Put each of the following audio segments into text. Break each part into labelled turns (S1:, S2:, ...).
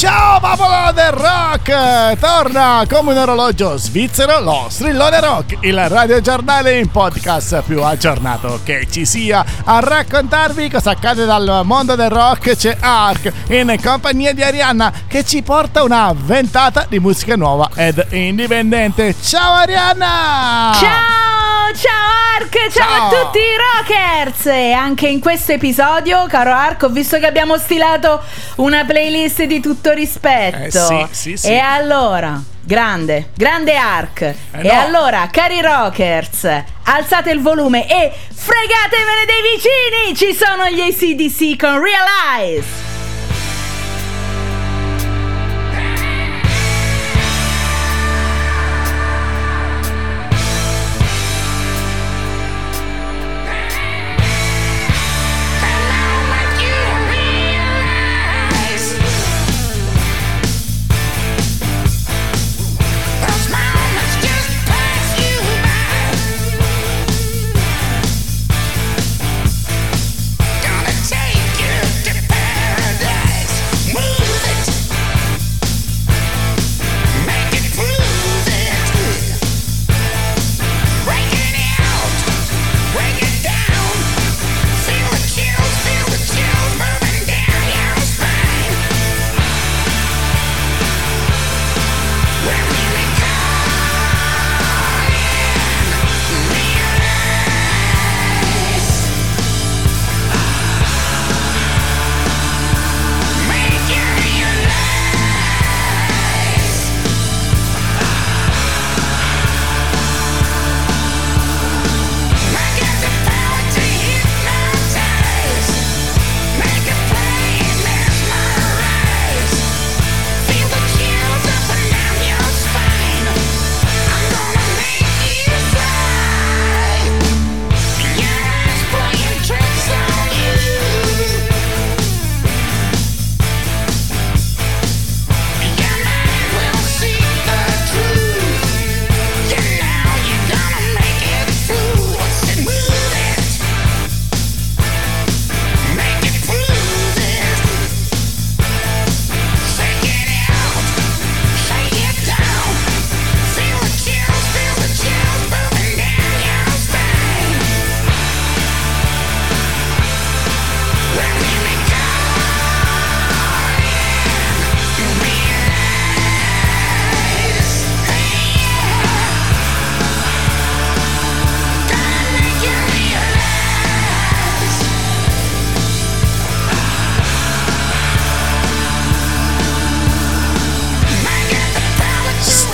S1: Ciao popolo del rock! Torna come un orologio svizzero lo strillone rock, il radiogiornale in podcast più aggiornato che ci sia. A raccontarvi cosa accade dal mondo del rock c'è Ark in compagnia di Arianna che ci porta una ventata di musica nuova ed indipendente. Ciao Arianna!
S2: Ciao, ciao Ark, ciao, ciao, a tutti i rockers! E anche in questo episodio, caro Ark, ho visto che abbiamo stilato una playlist di tutto rispetto.
S1: Eh, sì, sì, sì.
S2: E allora, grande, grande arc. Eh, e no. allora, cari rockers, alzate il volume e fregatevene dei vicini! Ci sono gli ACDC con Realize!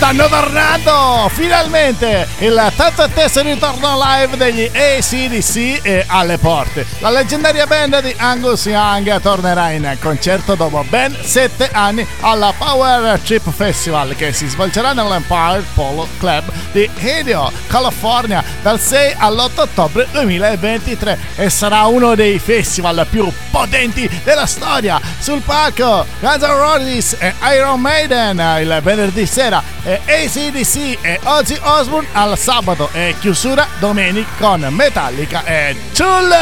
S1: Stanno tornando finalmente il tanto atteso ritorno live degli ACDC è alle porte. La leggendaria band di Angus Young tornerà in concerto dopo ben 7 anni alla Power Trip Festival che si svolgerà nell'Empire Polo Club di Hideo, California dal 6 all'8 ottobre 2023 e sarà uno dei festival più potenti della storia. Sul palco Guns N' Roses e Iron Maiden il venerdì sera e ACDC e Ozzy Osbourne al sabato e chiusura domenica con Metallica e Tool.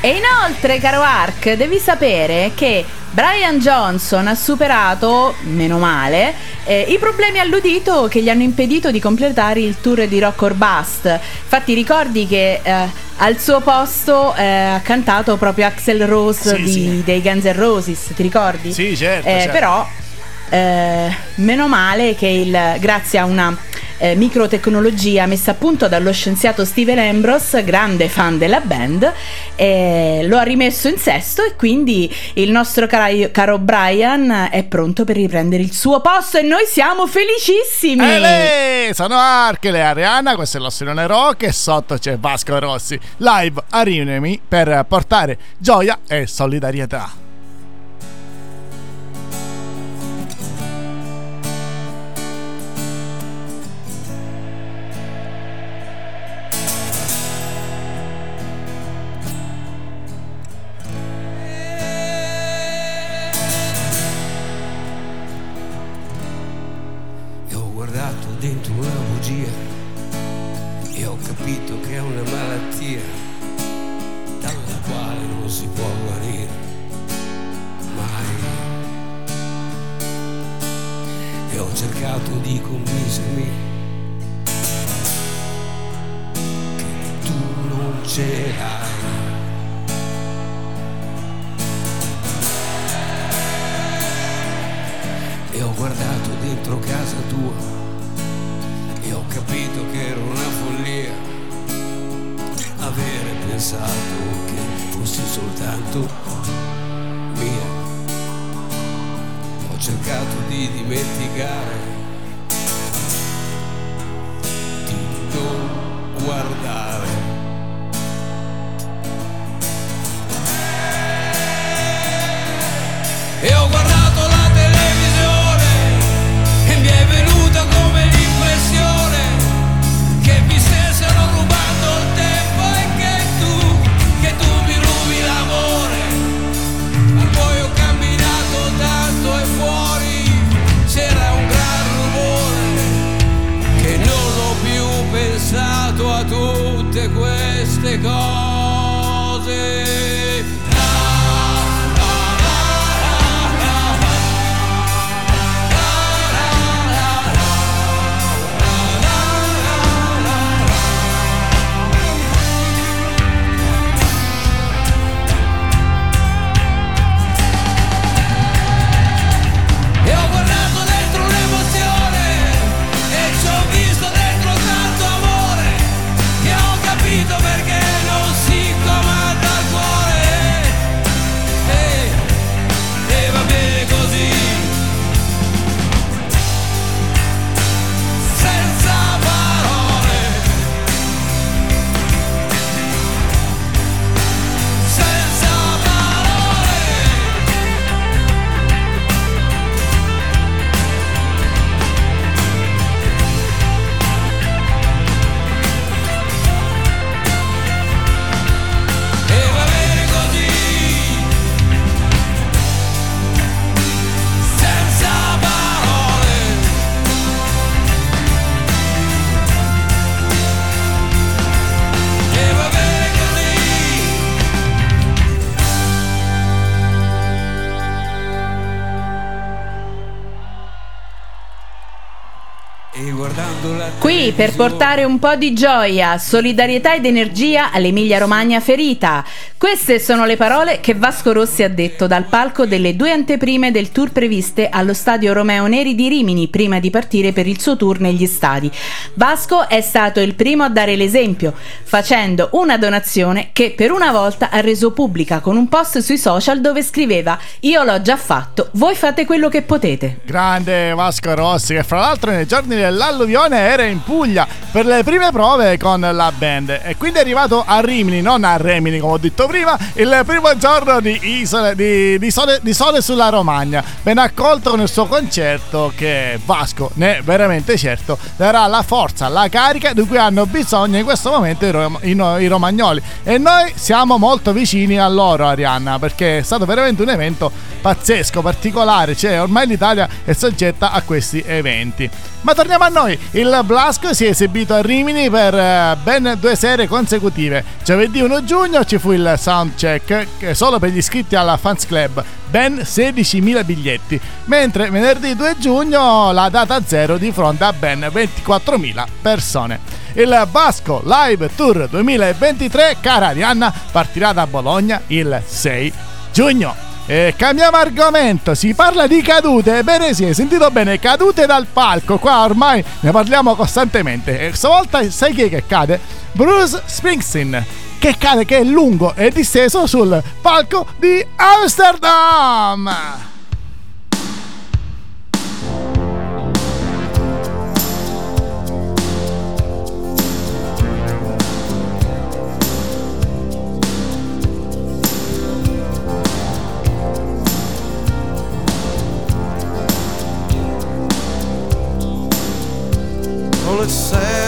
S2: E inoltre, caro Ark, devi sapere che Brian Johnson ha superato, meno male, eh, i problemi all'udito che gli hanno impedito di completare il tour di Rock or Bust. Infatti ricordi che eh, al suo posto eh, ha cantato proprio Axel Rose sì, di, sì. dei Guns N' Roses, ti ricordi?
S1: Sì, certo. Eh, certo.
S2: Però eh, meno male che il, grazie a una eh, microtecnologia messa a punto dallo scienziato Steven Ambrose, grande fan della band, eh, lo ha rimesso in sesto e quindi il nostro caro, caro Brian è pronto per riprendere il suo posto e noi siamo felicissimi!
S1: Ehi, sono Archele Ariana, questo è l'Ossilone Rock e sotto c'è Vasco Rossi, live a Rimini per portare gioia e solidarietà.
S3: Tutte queste cose.
S2: Per portare un po' di gioia, solidarietà ed energia all'Emilia Romagna ferita. Queste sono le parole che Vasco Rossi ha detto dal palco delle due anteprime del tour previste allo stadio Romeo Neri di Rimini prima di partire per il suo tour negli stadi. Vasco è stato il primo a dare l'esempio, facendo una donazione che per una volta ha reso pubblica con un post sui social dove scriveva Io l'ho già fatto, voi fate quello che potete.
S1: Grande Vasco Rossi, che fra l'altro nei giorni dell'alluvione era in Puglia per le prime prove con la band e quindi è arrivato a Rimini, non a Remini come ho detto prima, il primo giorno di, isole, di, di sole, di sole sulla Romagna. Ben accolto il suo concerto che Vasco, ne è veramente certo, darà la forza, la carica di cui hanno bisogno in questo momento i, rom- i i romagnoli. E noi siamo molto vicini a loro, Arianna, perché è stato veramente un evento pazzesco, particolare, cioè ormai l'Italia è soggetta a questi eventi. Ma torniamo a noi, il Blasco si è esibito a Rimini per eh, ben due sere consecutive. Giovedì 1 giugno ci fu il soundcheck che solo per gli iscritti alla Fans Club, ben 16.000 biglietti, mentre venerdì 2 giugno la data zero di fronte a ben 24.000 persone. Il Basco Live Tour 2023, cara Arianna, partirà da Bologna il 6 giugno. E cambiamo argomento, si parla di cadute, ebbene sì, hai sentito bene, cadute dal palco, qua ormai ne parliamo costantemente e stavolta sai chi è che cade? Bruce Springsteen, che cade, che è lungo e disteso sul palco di Amsterdam!
S4: Well, it's Saturday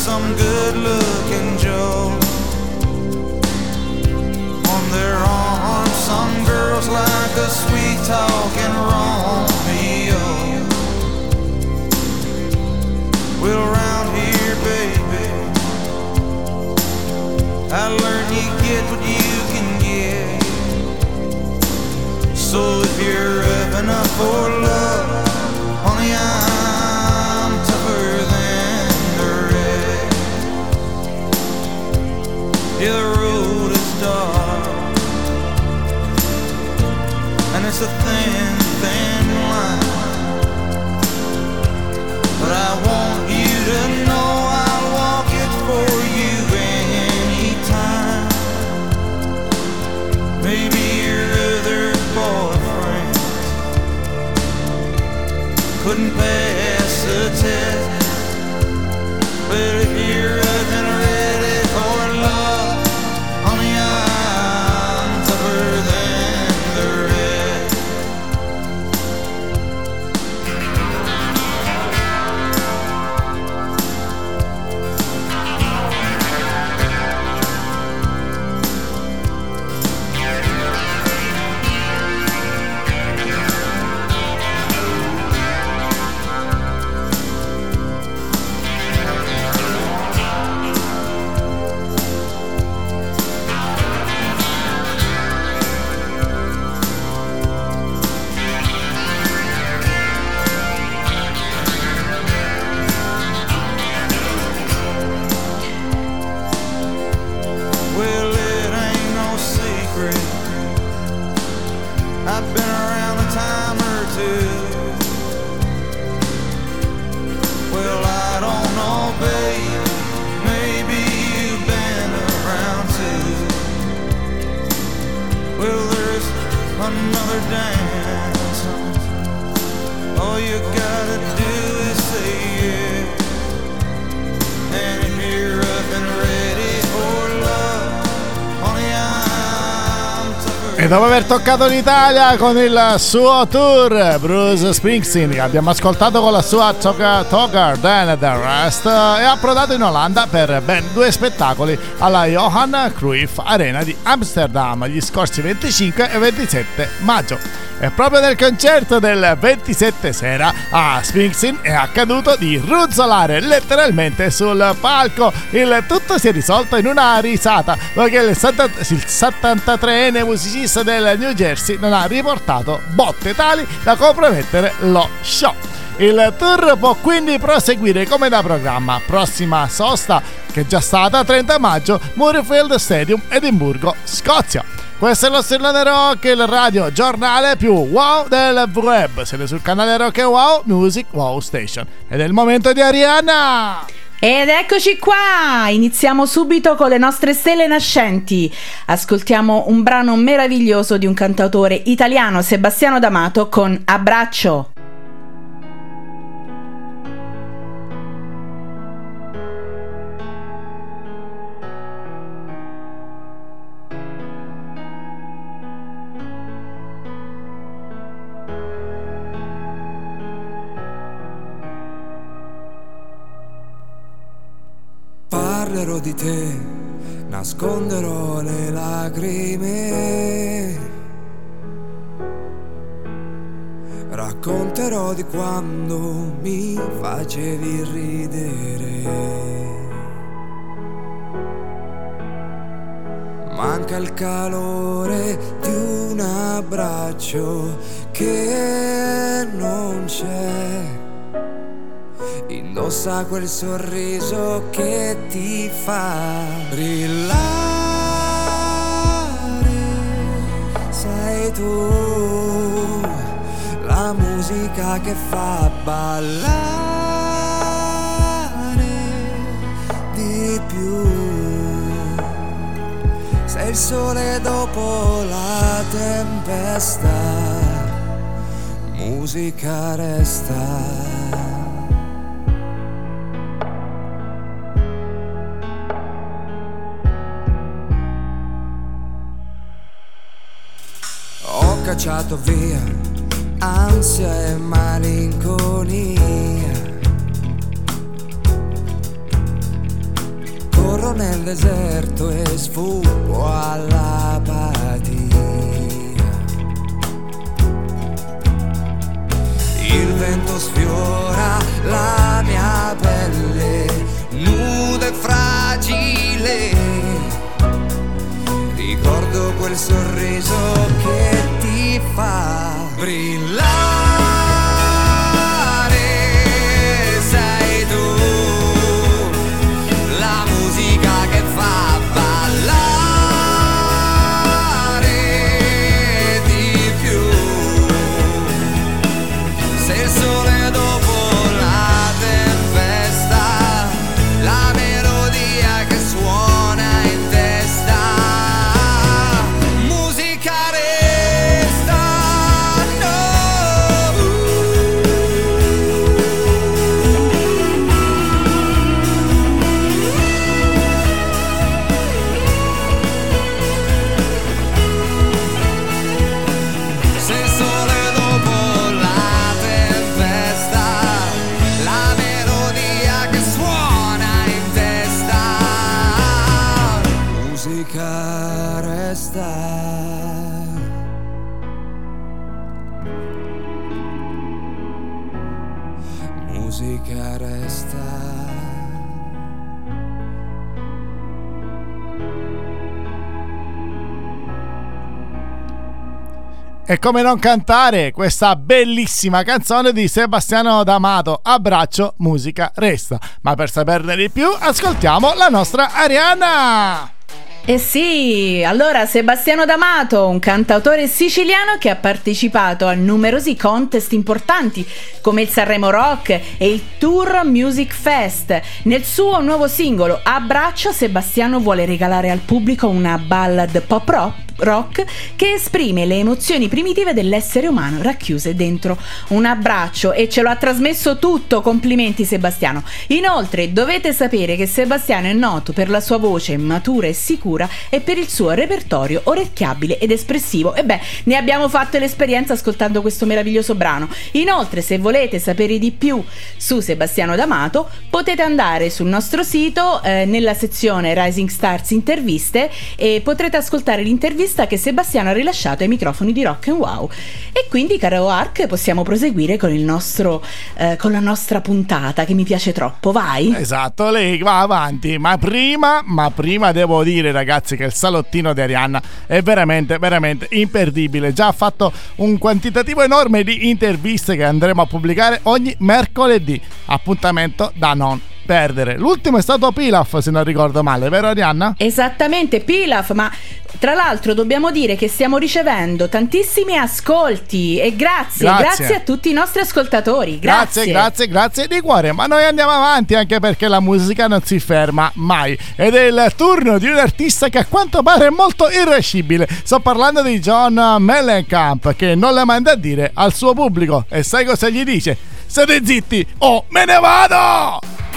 S4: some good looking Joe. On their arms, some girls like a sweet talking Romeo. Well, round here, baby, I learned you get what you can get. So if you're up enough for love, Yeah, the road is dark, and it's a thin, thin line. But I want another dance. All you gotta do is say yeah. And
S1: dopo aver toccato l'Italia con il suo tour, Bruce Springsteen, che abbiamo ascoltato con la sua Toga Togar Than the Rest, è approdato in Olanda per ben due spettacoli alla Johan Cruyff Arena di Amsterdam gli scorsi 25 e 27 maggio. E proprio nel concerto del 27 sera a Springsteen è accaduto di ruzzolare letteralmente sul palco. Il tutto si è risolto in una risata 70 il 73enne musicista del New Jersey non ha riportato botte tali da compromettere lo show. Il tour può quindi proseguire come da programma. Prossima sosta, che è già stata 30 maggio, Murrayfield Stadium, Edimburgo, Scozia. Questo è lo Strillone Rock, il radio giornale più wow del web. Siete sul canale Rock e Wow Music Wow Station. Ed è il momento di Arianna!
S2: Ed eccoci qua! Iniziamo subito con le nostre stelle nascenti. Ascoltiamo un brano meraviglioso di un cantautore italiano, Sebastiano D'Amato, con Abbraccio.
S5: Parlerò di te, nasconderò le lacrime. Racconterò di quando mi facevi ridere. Manca il calore di un abbraccio che non c'è. Indossa quel sorriso che ti fa brillare. Sei tu la musica che fa ballare di più. Il sole dopo la tempesta, musica resta. Ho cacciato via ansia e malinconia. Nel deserto e sfuggo all'apatia.
S6: Il vento sfiora la mia pelle, nuda e fragile. Ricordo quel sorriso che ti fa brillare.
S1: E come non cantare questa bellissima canzone di Sebastiano D'Amato, Abbraccio, musica, resta. Ma per saperne di più, ascoltiamo la nostra Arianna.
S2: Eh sì, allora Sebastiano D'Amato, un cantautore siciliano che ha partecipato a numerosi contest importanti come il Sanremo Rock e il Tour Music Fest. Nel suo nuovo singolo Abbraccio Sebastiano vuole regalare al pubblico una ballad pop rock rock che esprime le emozioni primitive dell'essere umano racchiuse dentro un abbraccio e ce lo ha trasmesso tutto. Complimenti Sebastiano. Inoltre dovete sapere che Sebastiano è noto per la sua voce matura e sicura e per il suo repertorio orecchiabile ed espressivo. E beh, ne abbiamo fatto l'esperienza ascoltando questo meraviglioso brano. Inoltre, se volete sapere di più su Sebastiano D'Amato, potete andare sul nostro sito eh, nella sezione Rising Stars interviste e potrete ascoltare l'intervista che Sebastiano ha rilasciato ai microfoni di Rock and Wow. E quindi, caro Ark, possiamo proseguire con nostro eh, con la nostra puntata che mi piace troppo. Vai.
S1: Esatto, lei va avanti, ma prima, ma prima devo dire ragazzi che il salottino di Arianna è veramente, veramente imperdibile. Già ha fatto un quantitativo enorme di interviste che andremo a pubblicare ogni mercoledì. Appuntamento da non perdere. L'ultimo è stato Pilaf, se non ricordo male, vero Arianna?
S2: Esattamente, Pilaf, ma tra l'altro dobbiamo dire che stiamo ricevendo tantissimi ascolti e grazie,
S1: Grazie.
S2: grazie, a tutti i nostri ascoltatori.
S1: Grazie,
S2: Grazie,
S1: grazie, grazie di cuore. Ma noi andiamo avanti anche perché la musica non si ferma mai. Ed è il turno di un artista che a quanto pare è molto irascibile. Sto parlando di John Mellencamp che non le manda a dire al suo pubblico. E sai cosa gli dice? State zitti o me ne vado!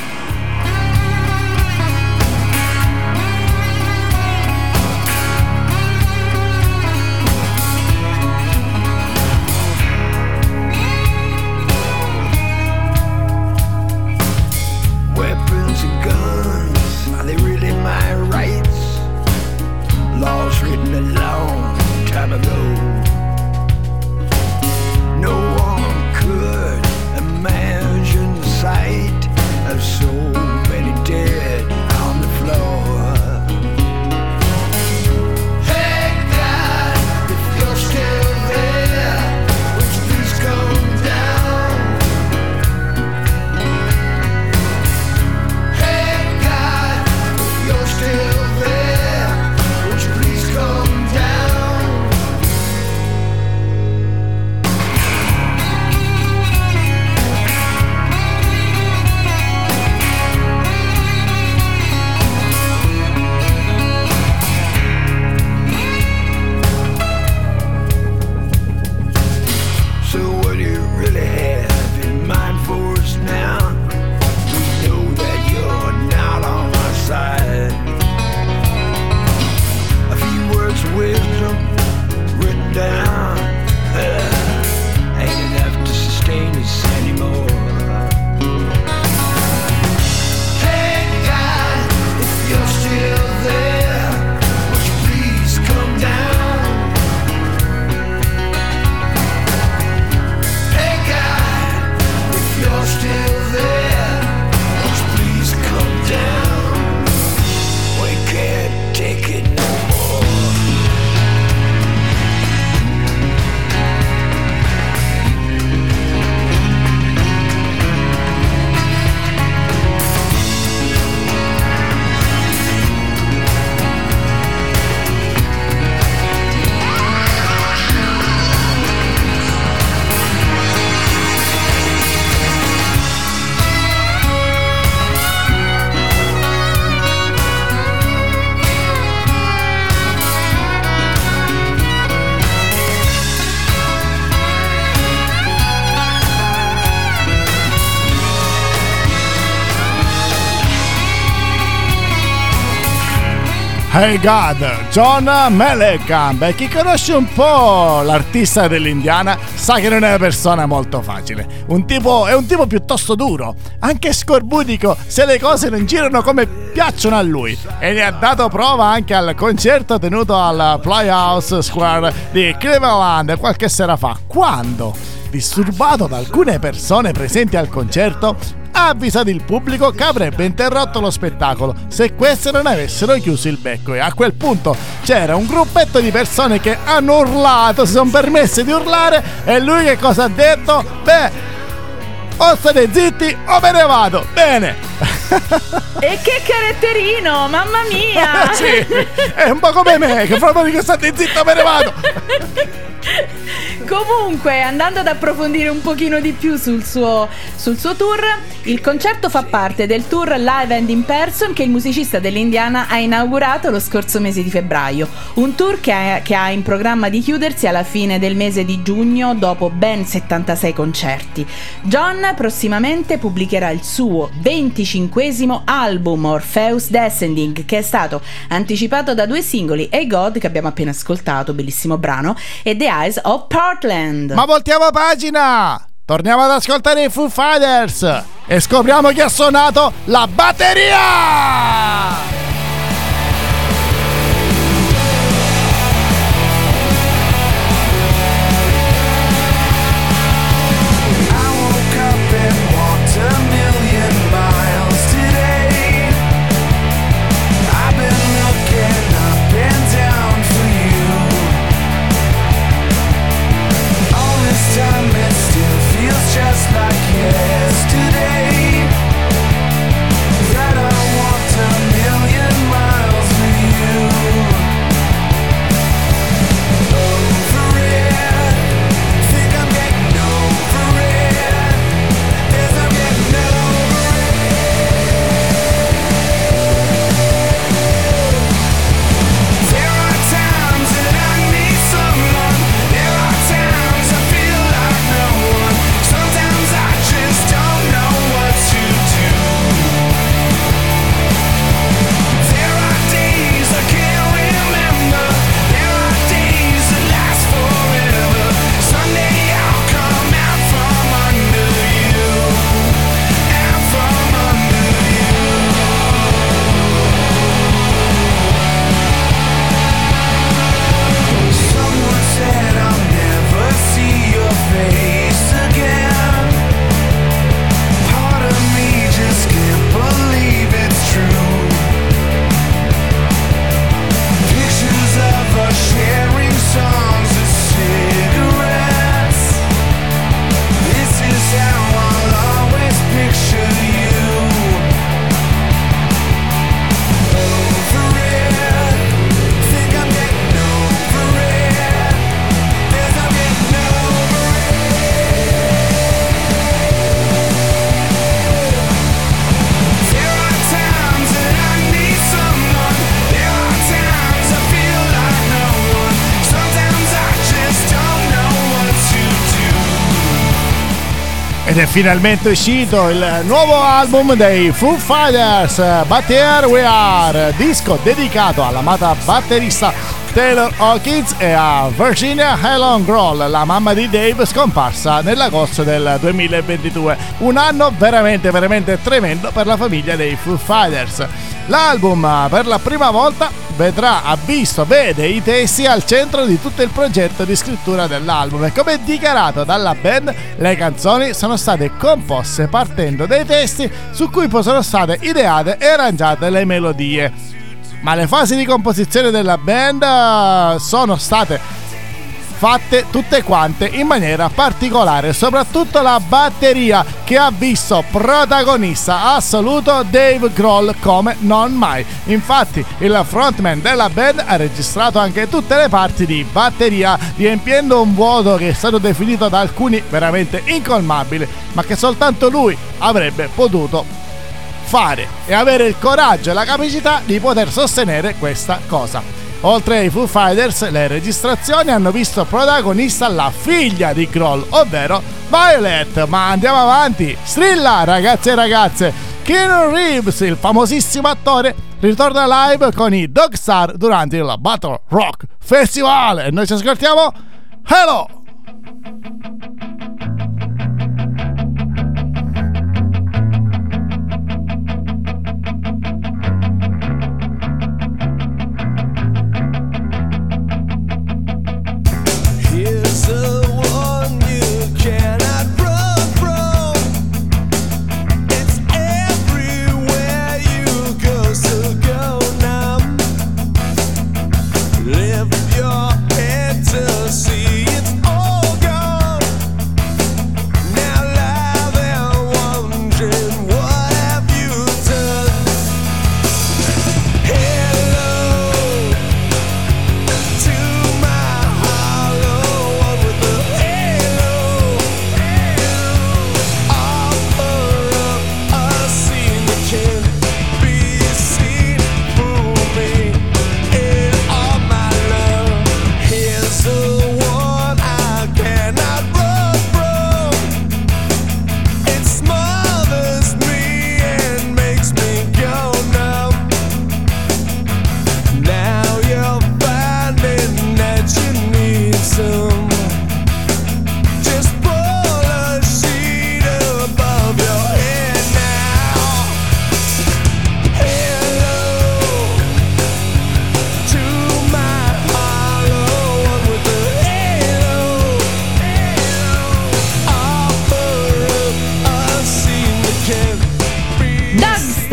S1: Hey God, John Mellencamp. E chi conosce un po' l'artista dell'Indiana sa che non è una persona molto facile. Un tipo, è un tipo piuttosto duro, anche scorbutico se le cose non girano come piacciono a lui. E ne ha dato prova anche al concerto tenuto al Playhouse Square di Cleveland qualche sera fa, quando, disturbato da alcune persone presenti al concerto, ha avvisato il pubblico che avrebbe interrotto lo spettacolo se queste non avessero chiuso il becco e a quel punto c'era un gruppetto di persone che hanno urlato, si sono permesse di urlare e lui che cosa ha detto? Beh, o state zitti o me ne vado, bene!
S2: E che caratterino, mamma mia!
S1: sì, è un po' come me che proprio dico state zitto me ne vado!
S2: Comunque, andando ad approfondire un pochino di più sul suo, sul suo tour, il concerto fa parte del tour Live and in Person che il musicista dell'Indiana ha inaugurato lo scorso mese di febbraio. Un tour che ha, che ha in programma di chiudersi alla fine del mese di giugno dopo ben 76 concerti. John prossimamente pubblicherà il suo 25 album Orpheus Descending che è stato anticipato da due singoli Hey God che abbiamo appena ascoltato, bellissimo brano, e The Eyes of Portland.
S1: Ma voltiamo pagina! Torniamo ad ascoltare i Foo Fighters e scopriamo chi ha suonato la batteria! Ed è finalmente uscito il nuovo album dei Foo Fighters, Here We Are, disco dedicato all'amata batterista Taylor Hawkins e a Virginia Helen Grohl, la mamma di Dave scomparsa nell'agosto del 2022. Un anno veramente, veramente tremendo per la famiglia dei Foo Fighters. L'album per la prima volta vedrà, ha visto, vede i testi al centro di tutto il progetto di scrittura dell'album e come dichiarato dalla band, le canzoni sono state composte partendo dai testi su cui poi sono state ideate e arrangiate le melodie. Ma le fasi di composizione della band eh, sono state fatte tutte quante in maniera particolare, soprattutto la batteria che ha visto protagonista assoluto Dave Grohl come non mai. Infatti il frontman della band ha registrato anche tutte le parti di batteria, riempiendo un vuoto che è stato definito da alcuni veramente incolmabile, ma che soltanto lui avrebbe potuto fare e avere il coraggio e la capacità di poter sostenere questa cosa. Oltre ai Foo Fighters, le registrazioni hanno visto protagonista la figlia di Grohl, ovvero Violet. Ma andiamo avanti, strilla ragazzi e ragazze,
S7: Keanu Reeves, il famosissimo attore, ritorna live con i Dog Star durante il Battle Rock Festival. E noi ci ascoltiamo Hello!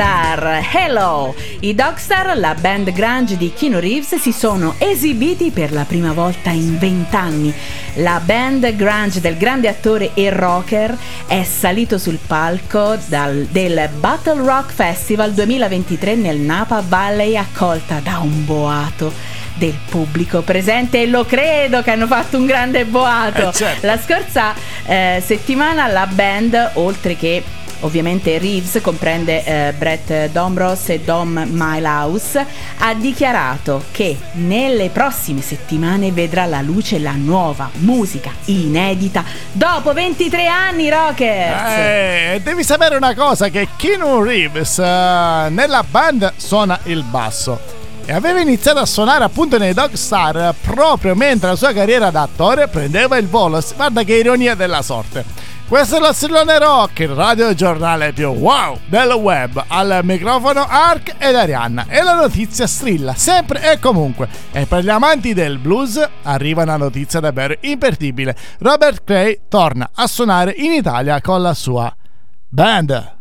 S2: Dogstar, hello! I Dogstar, la band grunge di Keanu Reeves, si sono esibiti per la prima volta in vent'anni. La band grunge del grande attore e rocker è salito sul palco dal- del Battle Rock Festival 2023 nel Napa Valley accolta da un boato del pubblico presente e lo credo che hanno fatto un grande boato.
S7: Eh, certo.
S2: La scorsa eh, settimana la band, oltre che ovviamente Reeves, comprende eh, Brett Dombros e Dom Milehouse, ha dichiarato che nelle prossime settimane vedrà la luce la nuova musica inedita dopo 23 anni, Rockers!
S7: Eh, devi sapere una cosa: che Keanu Reeves eh, nella band suona il basso. E aveva iniziato a suonare appunto nei Dog Star proprio mentre la sua carriera da attore prendeva il volo. Guarda che ironia della sorte. Questo è lo Strillone Rock, il radiogiornale più wow del web. Al microfono Ark ed Arianna. E la notizia strilla, sempre e comunque. E per gli amanti del blues arriva una notizia davvero imperdibile. Robert Cray torna a suonare in Italia con la sua band.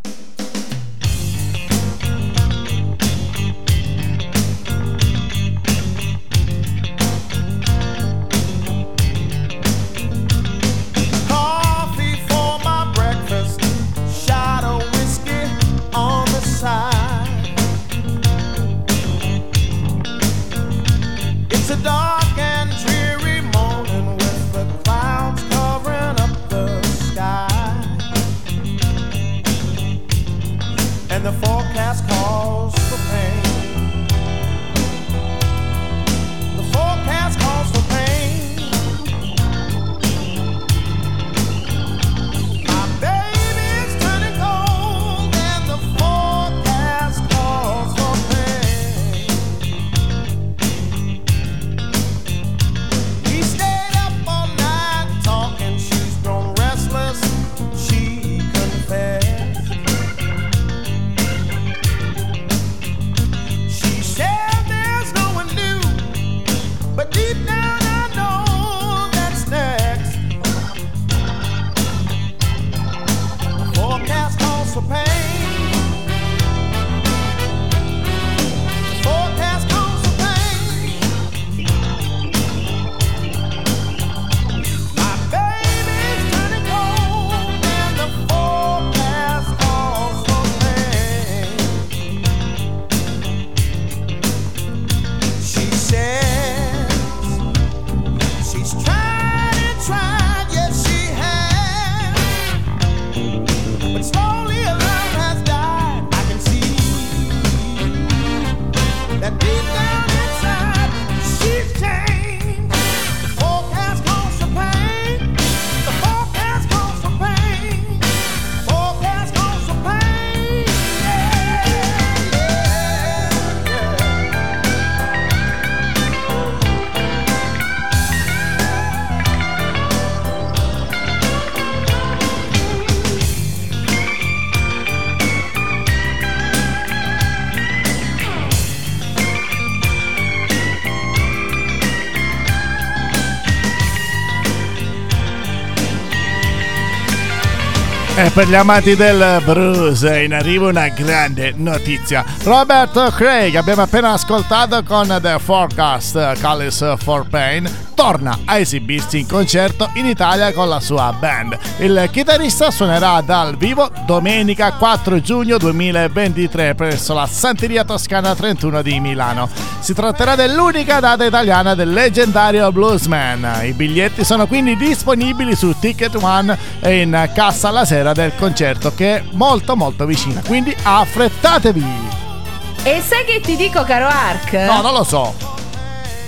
S1: Per gli amanti del blues in arrivo una grande notizia. Robert Craig, abbiamo appena ascoltato con The Forecast Callis for Pain, torna a esibirsi in concerto in Italia con la sua band. Il chitarrista suonerà dal vivo domenica 4 giugno 2023 presso la Santeria Toscana 31 di Milano. Si tratterà dell'unica data italiana del leggendario bluesman. I biglietti sono quindi disponibili su Ticket One e in cassa la sera del concerto che è molto molto vicina. Quindi affrettatevi!
S6: E sai che ti dico, caro Ark?
S1: No, non lo so.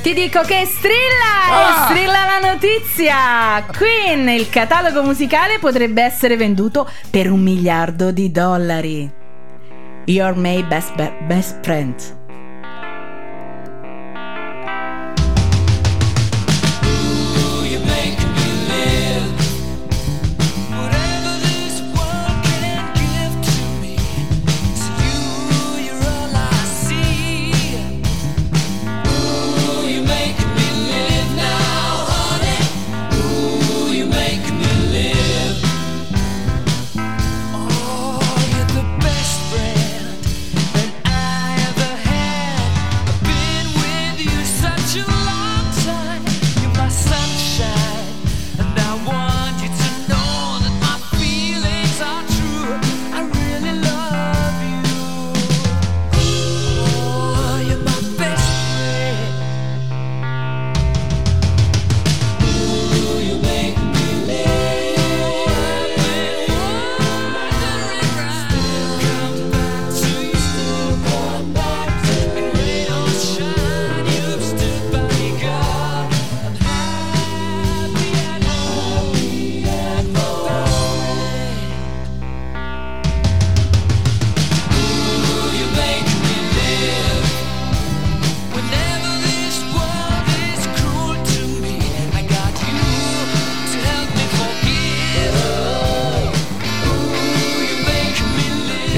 S6: Ti dico che strilla!
S1: Ah!
S6: Strilla la notizia! Queen, il catalogo musicale potrebbe essere venduto per un miliardo di dollari. You're my best, be- best friend.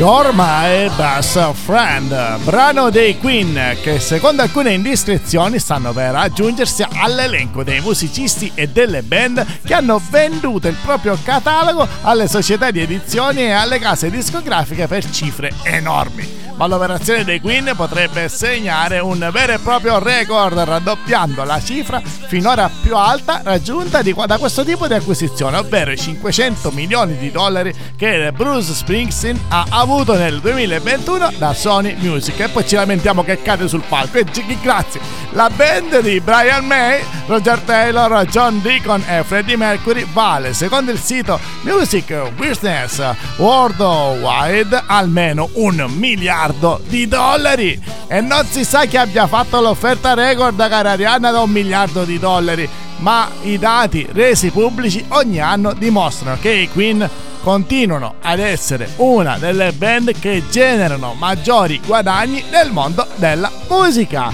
S8: You're My Best Friend,
S1: brano dei Queen che secondo alcune indiscrezioni stanno per aggiungersi all'elenco dei musicisti e delle band che hanno venduto il proprio catalogo alle società di edizioni e alle case discografiche per cifre enormi. Ma l'operazione dei Queen potrebbe segnare un vero e proprio record raddoppiando la cifra finora più alta raggiunta da questo tipo di acquisizione, ovvero i 500 milioni di dollari che Bruce Springsteen ha avuto nel 2021 da Sony Music. E poi ci lamentiamo che cade sul palco. E grazie. La band di Brian May, Roger Taylor, John Deacon e Freddie Mercury vale, secondo il sito Music Business Worldwide, almeno un miliardo di dollari. E non si sa chi abbia fatto l'offerta record cara Arianna da un miliardo di dollari, ma i dati resi pubblici ogni anno dimostrano che i Queen continuano ad essere una delle band che generano maggiori guadagni nel mondo della musica.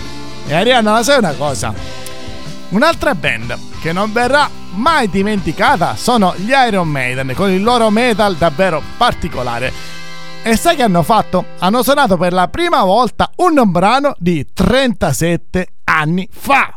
S1: E Arianna, ma sai una cosa? Un'altra band che non verrà mai dimenticata sono gli Iron Maiden con il loro metal davvero particolare. E sai che hanno fatto? Hanno suonato per la prima volta un brano di 37 anni fa.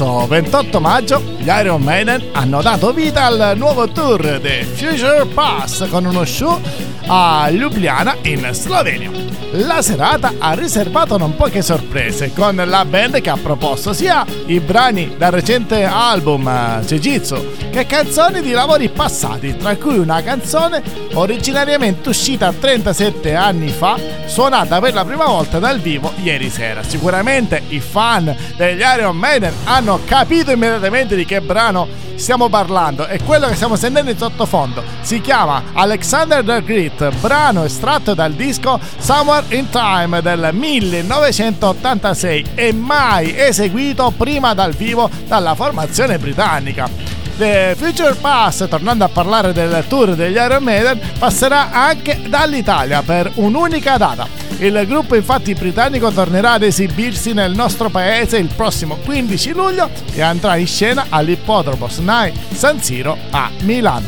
S1: Scorso 28 maggio gli Iron Maiden hanno dato vita al nuovo tour The Future Pass con uno show a Ljubljana in Slovenia. La serata ha riservato non poche sorprese con la band che ha proposto sia i brani dal recente album eh, Jiu-Jitsu che canzoni di lavori passati, tra cui una canzone originariamente uscita 37 anni fa, suonata per la prima volta dal vivo ieri sera. Sicuramente i fan degli Iron Maiden hanno capito immediatamente di che brano stiamo parlando e quello che stiamo sentendo in sottofondo si chiama Alexander the Great, brano estratto dal disco Somewhere in Time del 1986 e mai eseguito prima dal vivo dalla formazione britannica. The Future Pass, tornando a parlare del tour degli Iron Maiden, passerà anche dall'Italia per un'unica data. Il gruppo infatti britannico tornerà ad esibirsi nel nostro paese il prossimo 15 luglio e andrà in scena all'ippodromo SNAI San Siro a Milano.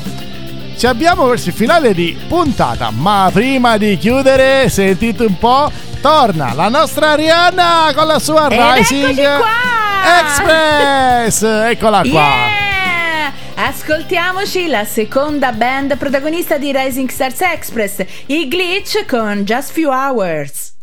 S1: Ci abbiamo verso il finale di puntata, ma prima di chiudere, sentite un po', torna la nostra Arianna con la sua Rising! Express! Eccola qua!
S6: Yeah! Ascoltiamoci la seconda band protagonista di Rising Stars Express, i Glitch con Just Few Hours.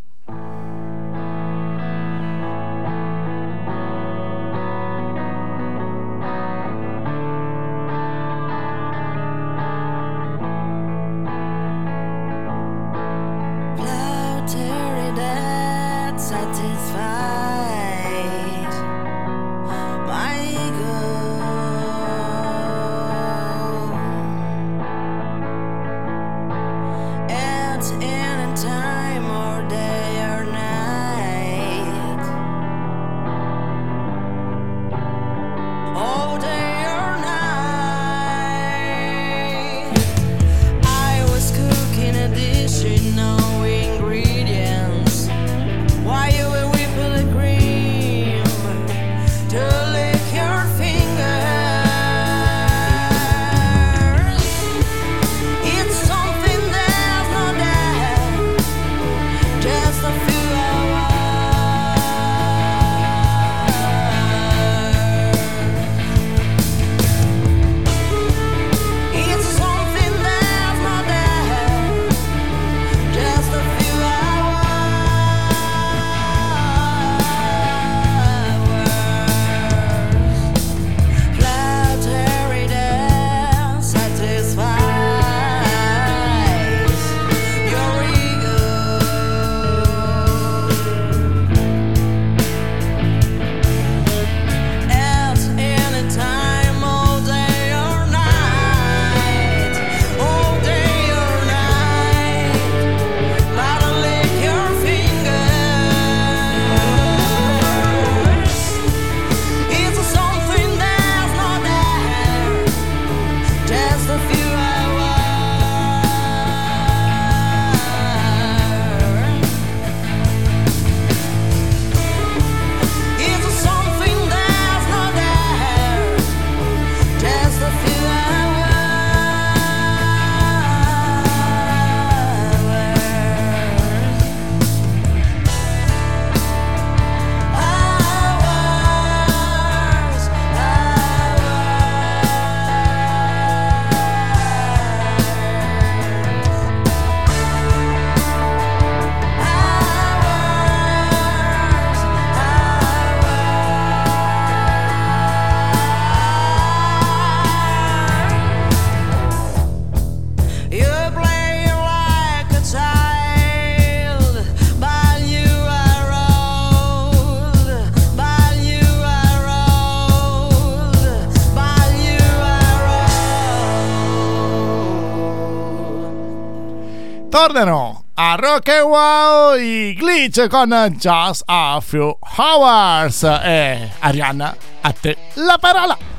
S1: Tornano a Rock and Wow i glitch con Just a Few Hours. E Arianna, a te la parola.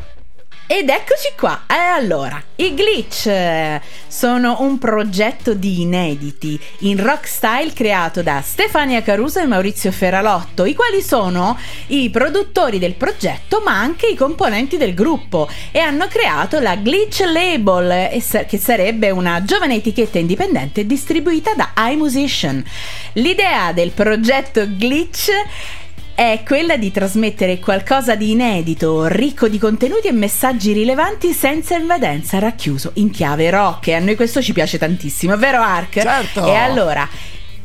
S6: Ed eccoci qua. E allora, i Glitch eh, sono un progetto di inediti in rock style creato da Stefania Caruso e Maurizio Ferralotto, i quali sono i produttori del progetto ma anche i componenti del gruppo e hanno creato la Glitch Label, eh, che sarebbe una giovane etichetta indipendente distribuita da iMusician. L'idea del progetto Glitch
S2: è quella di trasmettere qualcosa di inedito, ricco di contenuti e messaggi rilevanti senza invadenza, racchiuso in chiave rock. E a noi questo ci piace tantissimo, vero Ark?
S1: Certo.
S2: E allora,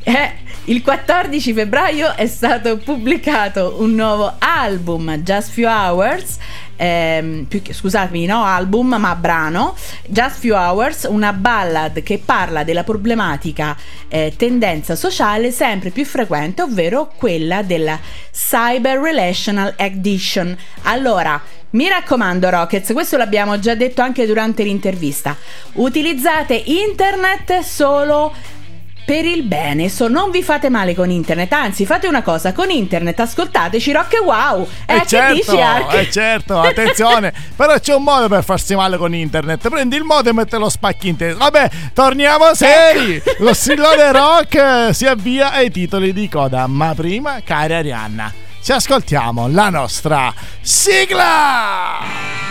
S2: eh, il 14 febbraio è stato pubblicato un nuovo album, Just Few Hours. ehm, più scusatemi, no album, ma brano. Just Few Hours, una ballad che parla della problematica eh, tendenza sociale sempre più frequente, ovvero quella della Cyber Relational Addiction. Allora. Mi raccomando, Rockets, questo l'abbiamo già detto anche durante l'intervista. Utilizzate internet solo per il bene, so, non vi fate male con internet, anzi fate una cosa, con internet ascoltateci Rock e Wow. Eh,
S1: Eh certo,
S2: dici
S1: eh certo, attenzione. Però c'è un modo per farsi male con internet. Prendi il modem e te lo spacchi in testa. Vabbè, torniamo seri. Lo strillone rock eh, si avvia ai titoli di coda. Ma prima, cara Arianna, ci ascoltiamo la nostra sigla.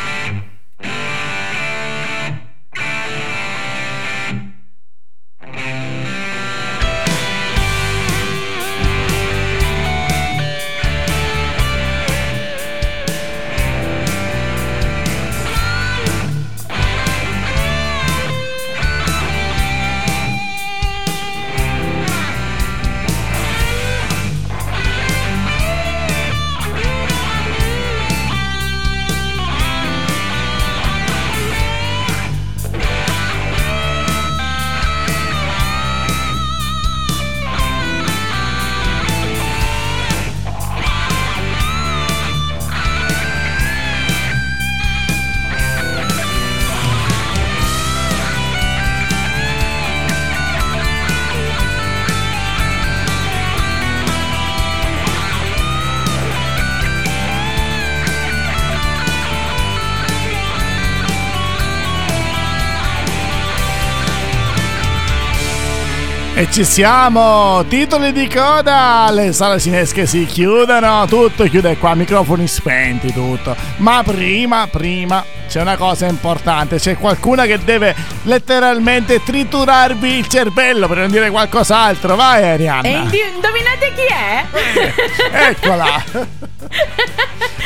S1: E ci siamo! Titoli di coda! Le sale cinesche si chiudono, tutto chiude qua, microfoni spenti, tutto. Ma prima, prima, c'è una cosa importante, c'è qualcuna che deve letteralmente triturarvi il cervello per non dire qualcos'altro. Vai Arianna!
S2: E indi- indovinate chi è?
S1: Eccola!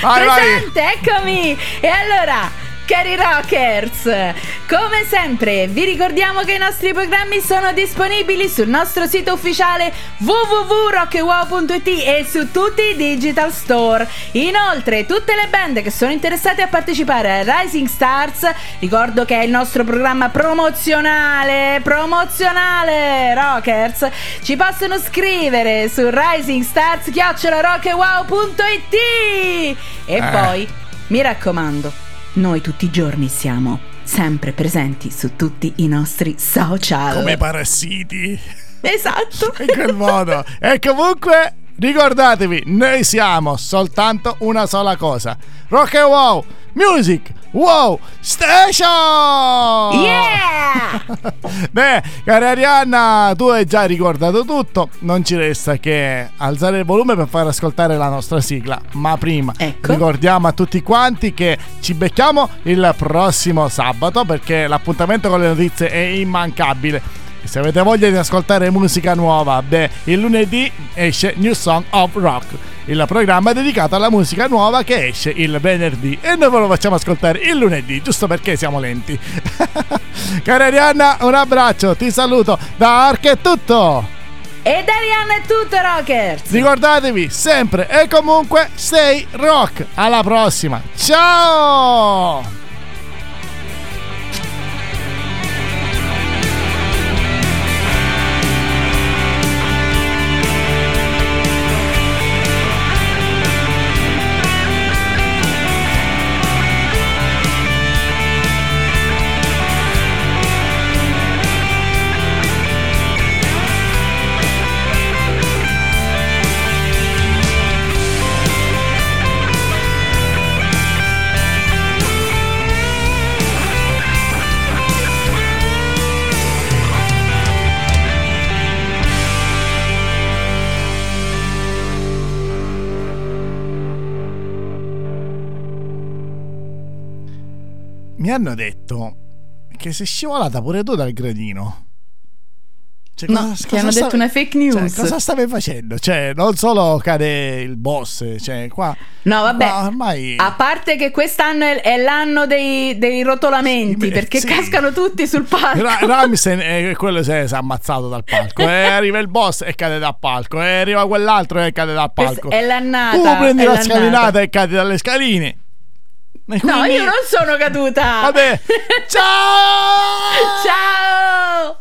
S1: vai, vai!
S2: Presente, eccomi! E allora, cari rockers, come sempre vi ricordiamo che i nostri programmi sono disponibili sul nostro sito ufficiale www.rockwow.it e su tutti i digital store. Inoltre, tutte le band che sono interessate a partecipare a Rising Stars, ricordo che è il nostro programma promozionale, promozionale, rockers, ci possono scrivere su risingstars.rockwow.it e
S1: Eh.
S2: poi, mi raccomando, noi tutti i giorni siamo sempre presenti su tutti i nostri social.
S1: Come parassiti!
S2: Esatto.
S1: in quel modo. E comunque ricordatevi, noi siamo soltanto una sola cosa. Rock and Wow Music Wow Station!
S2: Yeah!
S1: Beh, cara Arianna, tu hai già ricordato tutto, non ci resta che alzare il volume per far ascoltare la nostra sigla. Ma prima
S2: Ecco.
S1: ricordiamo a tutti quanti che ci becchiamo il prossimo sabato perché l'appuntamento con le notizie è immancabile. Se avete voglia di ascoltare musica nuova, beh, il lunedì esce New Song of Rock, il programma dedicato alla musica nuova che esce il venerdì e noi ve lo facciamo ascoltare il lunedì, giusto perché siamo lenti. Cara Arianna, un abbraccio, ti saluto, da Ark è tutto.
S2: E da Arianna è tutto, rockers!
S1: Ricordatevi sempre e comunque stay rock. Alla prossima. Ciao! Mi hanno detto che sei scivolata pure tu dal gradino. Cioè,
S2: No, ti hanno detto una fake news.
S1: Cioè, cosa stavi facendo? Cioè, non solo cade il boss, cioè, qua.
S2: No, vabbè.
S1: qua ormai.
S2: A parte che quest'anno è, l'anno dei, dei rotolamenti
S1: Sì,
S2: perché
S1: sì.
S2: cascano tutti sul palco.
S1: Ra- Ramsen è quello si è, si è ammazzato dal palco. E arriva il boss e cade dal palco. E arriva quell'altro e cade dal
S2: Questa
S1: palco.
S2: è l'annata.
S1: tu prendi la scalinata e cadi dalle scaline. E
S2: No,
S1: quindi-
S2: io non sono caduta.
S1: Vabbè. Ciao!
S2: Ciao!